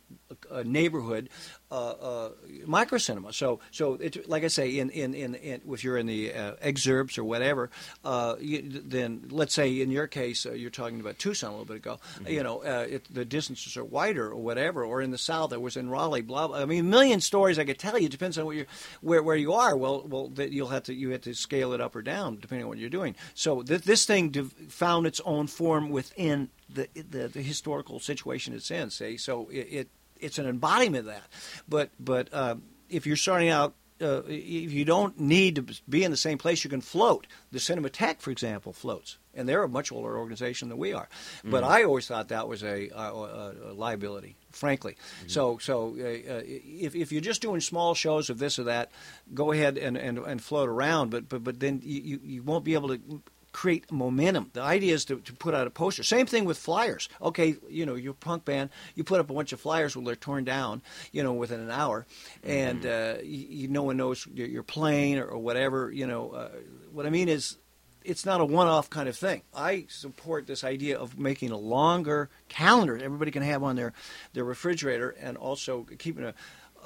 neighborhood uh, uh, micro cinema. So so it, like I say in in, in, in if you're in the uh, exurbs or whatever, uh, you, then let's say in your case uh, you're talking about Tucson a little bit ago. You know uh, it, the distances are wider or whatever. Or in the south, I was in Raleigh. Blah. blah. I mean, a million stories I could tell you. It Depends on where you where where you are. Well well that you'll have to you have to scale it up or down depending on what you're doing. So th- this thing div- found its own form within the, the the historical situation it's in. Say so it, it it's an embodiment of that. But but um, if you're starting out. Uh, if you don't need to be in the same place, you can float. The Cinematheque, for example, floats, and they're a much older organization than we are. But I always thought that was a, a, a liability, frankly. So, so uh, uh, if, if you're just doing small shows of this or that, go ahead and, and, and float around. But but but then you- you won't be able to create momentum. The idea is to, to put out a poster. Same thing with flyers. Okay, you know, you're a punk band, you put up a bunch of flyers well they're torn down, you know, within an hour, and uh, you, you, no one knows you're, you're playing or, or whatever. You know, uh, what I mean is. It's not a one-off kind of thing. I support this idea of making a longer calendar that everybody can have on their, their refrigerator, and also keeping a,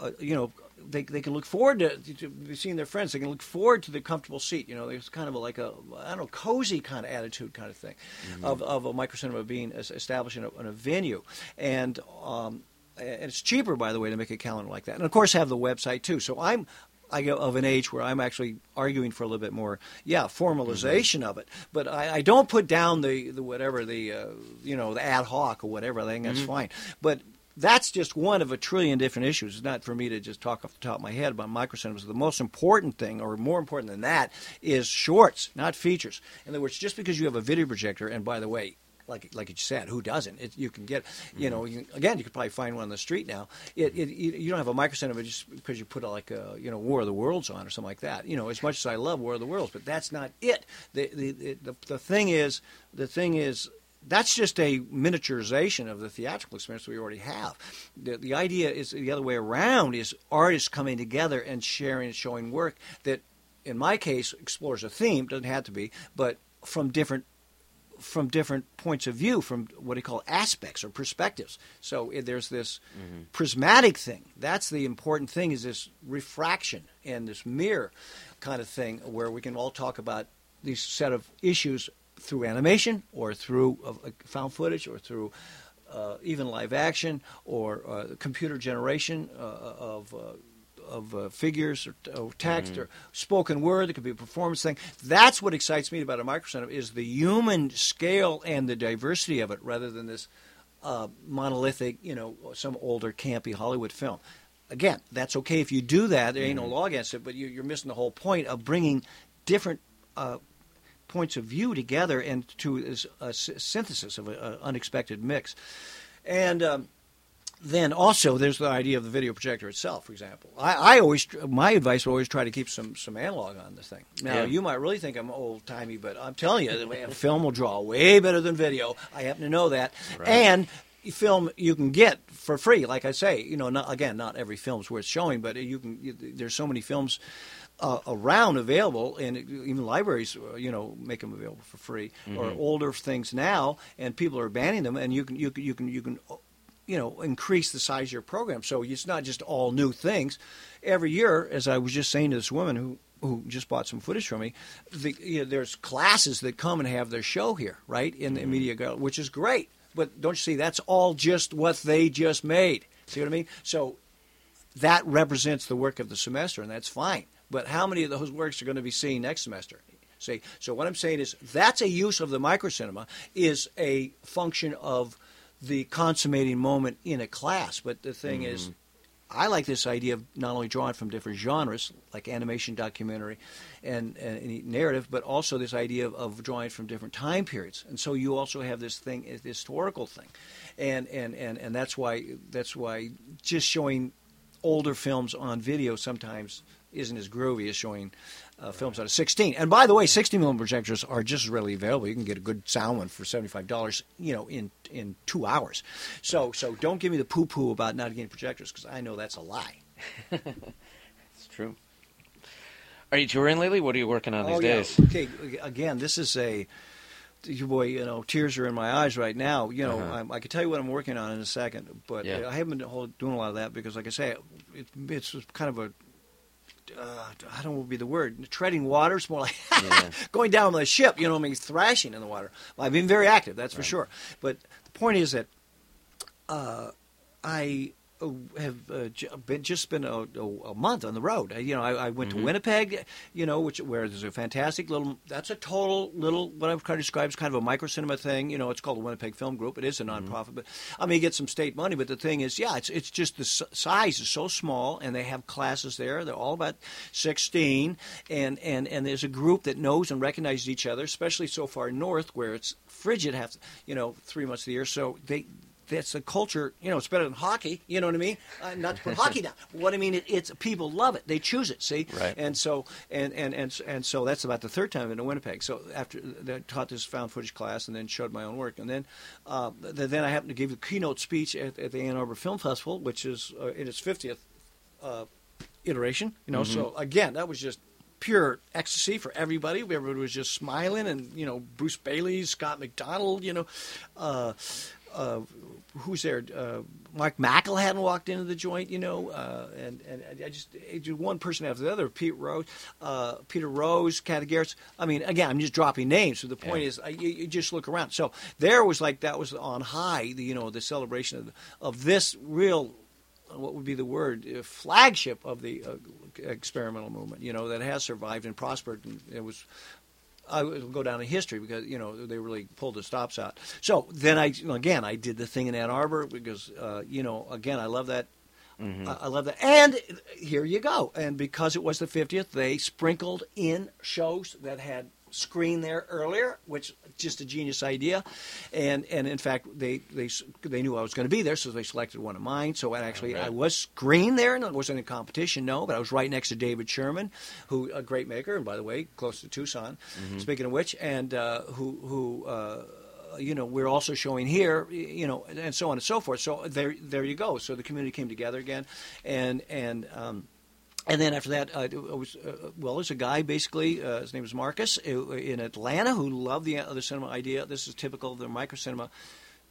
uh, you know, they, they can look forward to, to seeing their friends. They can look forward to the comfortable seat. You know, there's kind of a, like a I don't know cozy kind of attitude kind of thing of, of a micro cinema being established in a, in a venue, and um, and it's cheaper by the way to make a calendar like that, and of course have the website too. So I'm. I go of an age where I'm actually arguing for a little bit more, yeah, formalization of it. But I, I don't put down the, the whatever the uh, you know the ad hoc or whatever. I think that's fine. But that's just one of a trillion different issues. It's not for me to just talk off the top of my head about microcinemas. The most important thing, or more important than that, is shorts, not features. In other words, just because you have a video projector, and by the way, like like you said, who doesn't? It, you can get, you know, mm-hmm. you, again, you could probably find one on the street now. It, it, you don't have a microcinema just because you put a, like a, you know War of the Worlds on or something like that. You know, as much as I love War of the Worlds, but that's not it. The the, the, the thing is, the thing is that's just a miniaturization of the theatrical experience we already have. The, the idea is the other way around: is artists coming together and sharing and showing work that, in my case, explores a theme. Doesn't have to be, but from different from different points of view, from what they call aspects or perspectives. So eh, there's this prismatic thing. That's the important thing: is this refraction and this mirror kind of thing, where we can all talk about these set of issues through animation or through uh, found footage or through uh, even live action or uh, computer generation uh, of. Uh, of uh, figures or, or text or spoken word. It could be a performance thing. That's what excites me about a microcinema is the human scale and the diversity of it, rather than this uh, monolithic, you know, some older campy Hollywood film. Again, that's okay if you do that. There ain't no law against it, but you, you're missing the whole point of bringing different uh, points of view together and to a synthesis of an unexpected mix. And um, then also there's the idea of the video projector itself. For example, I, I always my advice would always try to keep some some analog on this thing. Now Yeah. you might really think I'm old timey, but I'm telling you, film will draw way better than video. I happen to know that, Right. and film you can get for free. Like I say, you know, not again, not every film's worth showing, but you can. You, there's so many films. Uh, around available, and even libraries, uh, you know, make them available for free, or older things now, and people are banning them, and you can, you can, you can, you can, you know, increase the size of your program. So it's not just all new things. Every year, as I was just saying to this woman who who just bought some footage from me, the, you know, there's classes that come and have their show here, right, in the media gallery, which is great. But don't you see, that's all just what they just made. See what I mean? So that represents the work of the semester, and that's fine. But how many of those works are going to be seen next semester? See, so what I'm saying is that's a use of the microcinema is a function of the consummating moment in a class. But the thing is, mm-hmm. I like this idea of not only drawing from different genres, like animation, documentary, and, and narrative, but also this idea of, of drawing from different time periods. And so you also have this thing, this historical thing, and and, and, and that's why that's why just showing older films on video sometimes isn't as groovy as showing uh, films out of 16. And by the way, 60 millimeter projectors are just as readily available. You can get a good sound one for $75, you know, in in two hours. So so don't give me the poo poo about not getting projectors because I know that's a lie. It's true. Are you touring lately? What are you working on these oh, yeah. days? Okay, again, this is a. You boy, you know, tears are in my eyes right now. You know, Uh-huh. I can tell you what I'm working on in a second, but Yeah. I haven't been doing a lot of that because, like I say, it, it's kind of a. Uh, I don't know what would be the word. Treading water. It's more like Yeah. going down with a ship. You know, what I mean, thrashing in the water. Well, I've been very active, that's for sure. But the point is that uh, I have uh, j- been just been a, a, a month on the road. Uh, you know, I, I went Mm-hmm. to Winnipeg. You know, which where there's a fantastic little. That's a total little what I would kind of describe is kind of a micro cinema thing. You know, it's called the Winnipeg Film Group. It is a Mm-hmm. nonprofit, but I mean, you get some state money. But the thing is, yeah, it's it's just the s- size is so small, and they have classes there. They're all about sixteen, and and and there's a group that knows and recognizes each other, especially so far north where it's frigid half, you know, three months of the year. So they that's a culture. You know, it's better than hockey. You know what I mean? Uh, not to put hockey down. What I mean, it, it's people love it. They choose it. See, Right. and so and and and and so that's about the third time I've been to Winnipeg. So after I taught this found footage class and then showed my own work, and then uh, then I happened to give the keynote speech at, at the Ann Arbor Film Festival, which is uh, in its fiftieth uh, iteration. You know, so again, that was just pure ecstasy for everybody. Everybody was just smiling, and you know, Bruce Baillie, Scott MacDonald, you know, uh, uh, who's there? Uh, Mark Mackle hadn't walked into the joint, you know, uh, and and I just just one person after the other. Pete Rose, uh, Peter Rose, Kathy Geritz. I mean, again, I'm just dropping names. So the point Yeah. is, I, you, you just look around. So there was like that was on high, the, you know, the celebration of, of this real what would be the word uh, flagship of the uh, experimental movement you know that has survived and prospered and it was I will go down in history because you know they really pulled the stops out. So then I again I did the thing in Ann Arbor because uh, you know again I love that. I, I love that. And here you go. And because it was the 50th they sprinkled in shows that had screen there earlier which just a genius idea. And and in fact they they they knew I was going to be there so they selected one of mine. So actually I was screened there and it wasn't a competition no but I was right next to David Sherman who a great maker and by the way close to Tucson. Speaking of which and uh, who who uh, you know we're also showing here you know and so on and so forth. So there there you go. So the community came together again and and um, and then after that, uh, was uh, well, there's a guy basically. Uh, his name was Marcus uh, in Atlanta who loved the the cinema idea. This is typical of the micro cinema,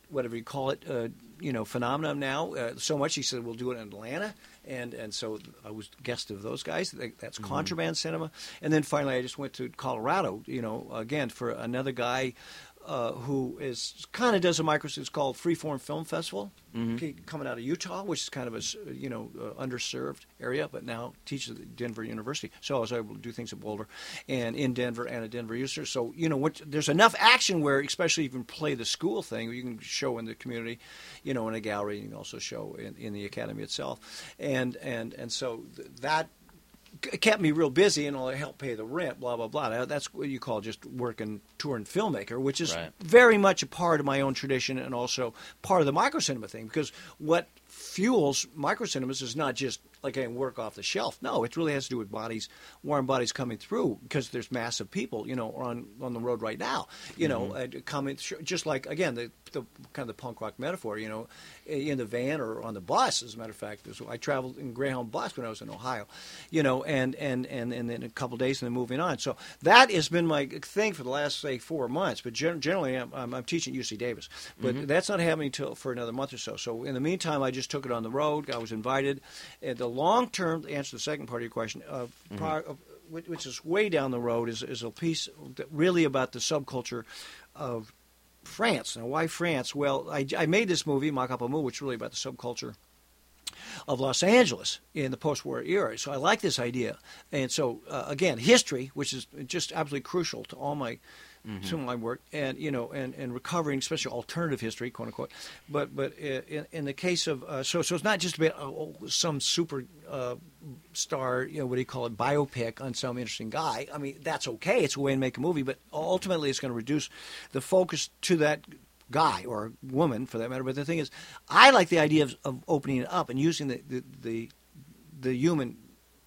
whatever you call it, uh, you know, phenomenon now. Uh, so much he said we'll do it in Atlanta, and and so I was guest of those guys. That- That's contraband cinema. And then finally, I just went to Colorado. You know, again for another guy. Uh, who is kind of does a micro? It's called Freeform Film Festival, okay, coming out of Utah, which is kind of a you know uh, underserved area, but now teaches at Denver University. So I was able to do things at Boulder, and in Denver and at Denver User. So you know what? There's enough action where, especially if you play the school thing, you can show in the community, you know, in a gallery. You can also show in, in the academy itself, and and and so th- that kept me real busy and only helped pay the rent, blah blah blah. That's what you call just working touring filmmaker, which is Right. very much a part of my own tradition and also part of the microcinema thing. Because what fuels microcinemas is not just like getting work off the shelf. No, it really has to do with bodies, warm bodies coming through because there's massive people, you know, on on the road right now, you know, uh, coming just like again the, the kind of the punk rock metaphor, you know, in the van or on the bus. As a matter of fact, I traveled in Greyhound bus when I was in Ohio, you know, and and and and then a couple days and then moving on. So that has been my thing for the last say four months. But gen- generally, I'm, I'm, I'm teaching UC Davis, but that's not happening till for another month or so. So in the meantime, I just took it on the road. I was invited. The long term, to answer the second part of your question, uh, prior, uh, which which is way down the road, is is a piece that really about the subculture of France. Now, why France? Well, I, I made this movie, Mock Up on Mu, which is really about the subculture of Los Angeles in the post-war era. So I like this idea, and so uh, again, history, which is just absolutely crucial to all my Mm-hmm. to my work, and you know, and, and recovering, especially alternative history, quote unquote. But but in, in the case of uh, so so it's not just about oh, some super uh, star, you know, what do you call it, biopic on some interesting guy. I mean, that's okay. It's a way to make a movie, but ultimately, it's going to reduce the focus to that guy or woman, for that matter. But the thing is, I like the idea of, of opening it up and using the the the, the human,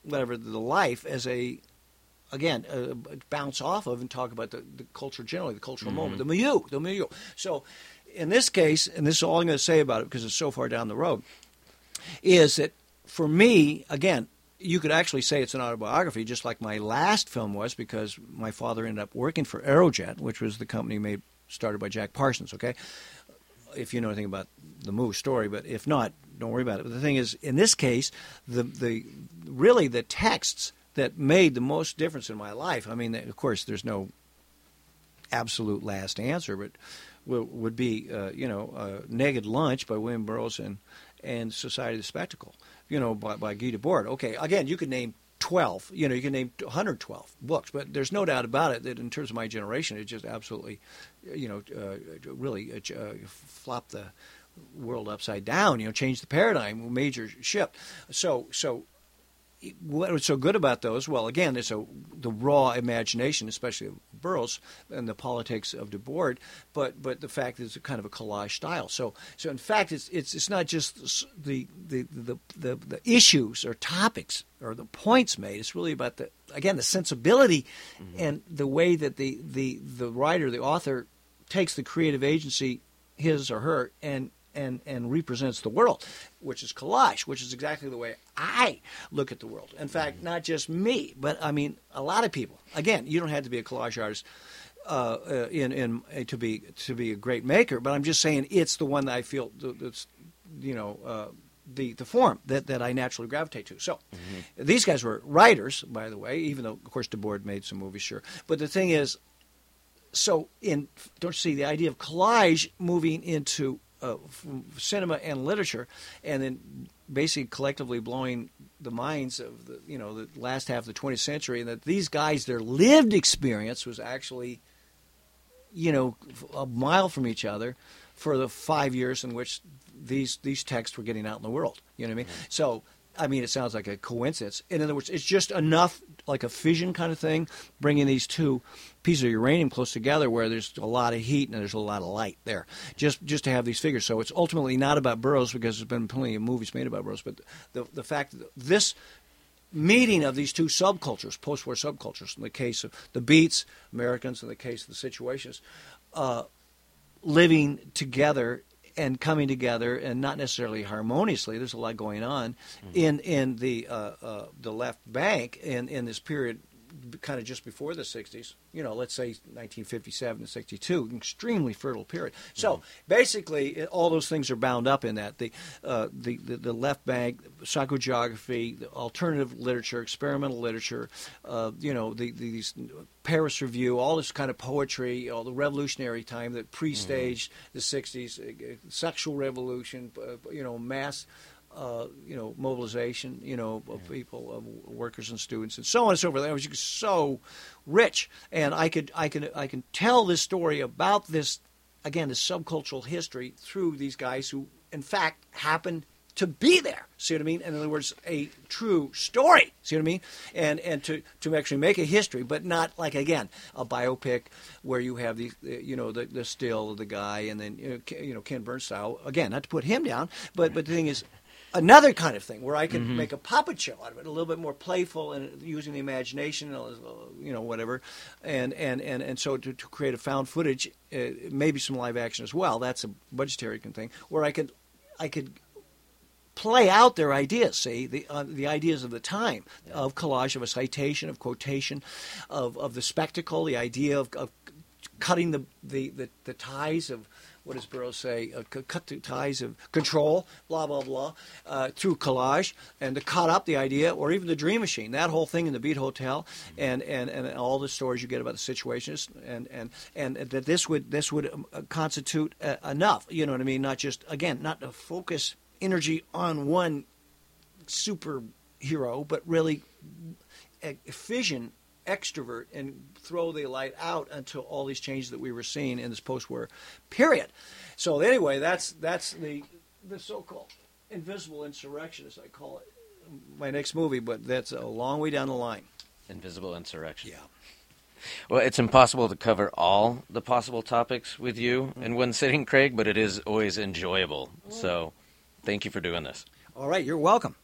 whatever the life as a again uh, bounce off of and talk about the, the culture generally, the cultural moment, the milieu, the milieu. So, in this case, and this is all I'm going to say about it because it's so far down the road, is that for me, again, you could actually say it's an autobiography, just like my last film was, because my father ended up working for Aerojet, which was the company made started by Jack Parsons. Okay, if you know anything about the Mu story, but if not, don't worry about it. But the thing is, in this case, the the really the texts that made the most difference in my life. I mean, of course, there's no absolute last answer, but would, be uh, you know uh, Naked Lunch by William Burroughs and and Society of the Spectacle, you know, by, by Guy Debord. Okay, again, you could name 12, you know, you can name 112 books, but there's no doubt about it that in terms of my generation, it just absolutely, you know, uh, really uh, flopped the world upside down, you know, changed the paradigm, major shift. So, so what was so good about those? Well, again, it's a the raw imagination, especially of Burroughs and the politics of Debord, but but the fact that it's a kind of a collage style. So so in fact, it's it's it's not just the the the the, the issues or topics or the points made. It's really about the again the sensibility mm-hmm. and the way that the the the writer, the author, takes the creative agency, his or her, and and, and represents the world, which is collage, which is exactly the way I look at the world. In fact, not just me, but I mean a lot of people. Again, you don't have to be a collage artist uh, uh, in in uh, to be to be a great maker, but I'm just saying it's the one that I feel that's you know. Uh, the, the form that, that I naturally gravitate to. So mm-hmm. these guys were writers, by the way, even though, of course, Debord made some movies, sure. But the thing is, so in don't you see the idea of collage moving into uh, cinema and literature, and then basically collectively blowing the minds of the you know the last half of the 20th century, and that these guys their lived experience was actually you know a mile from each other for the five years in which these these texts were getting out in the world. You know what I mean? Mm-hmm. So I mean, it sounds like a coincidence. In other words, it's just enough, like a fission kind of thing, bringing these two pieces of uranium close together, where there's a lot of heat and there's a lot of light there, just just to have these figures. So it's ultimately not about Burroughs because there's been plenty of movies made about Burroughs, but the the fact that this meeting of these two subcultures, post-war subcultures, in the case of the Beats, Americans, in the case of the Situationists, uh, living together and coming together and not necessarily harmoniously. There's a lot going on mm-hmm. in in the uh, uh, the left bank in in this period, kind of just before the '60s. You know, let's say 1957 to '62, extremely fertile period. So mm-hmm. basically, all those things are bound up in that the uh, the, the, the left bank, psychogeography, the alternative literature, experimental literature. Uh, you know, the, these Paris Review, all this kind of poetry, all the revolutionary time that pre-staged mm-hmm. the '60s, uh, sexual revolution, uh, you know, mass. Uh, you know, mobilization, you know, of yeah. people, of workers and students, and so on and so forth. It was just so rich, and I could, I can, I can tell this story about this, again, this subcultural history through these guys who, in fact, happened to be there. See what I mean? In other words, a true story. See what I mean? And and to, to actually make a history, but not like again a biopic where you have the you know the, the still of the guy and then you know, you know Ken again. Not to put him down, but but the thing is. Another kind of thing where I can mm-hmm. make a puppet show out of it, a little bit more playful and using the imagination, you know, whatever, and and and, and so to, to create a found footage, uh, maybe some live action as well. That's a budgetary thing where I could I could play out their ideas, see, the, uh, the ideas of the time of collage, of a citation, of quotation, of, of the spectacle, the idea of, of cutting the, the, the, the ties of what does Burroughs say? Uh, cut the ties of control, blah blah blah, uh, through collage, and to cut up the idea, or even the Dream Machine, that whole thing in the Beat Hotel, and, and, and all the stories you get about the situationists, and and and that this would this would um, uh, constitute uh, enough. You know what I mean? Not just again, not to focus energy on one superhero, but really a fission extrovert and throw the light out until all these changes that we were seeing in this post-war period. So anyway, that's that's the the so-called invisible insurrection, as I call it, my next movie. But that's a long way down the line. Invisible Insurrection. Yeah. Well, it's impossible to cover all the possible topics with you mm-hmm. in one sitting, Craig, but it is always enjoyable. So, thank you for doing this. All right, you're welcome.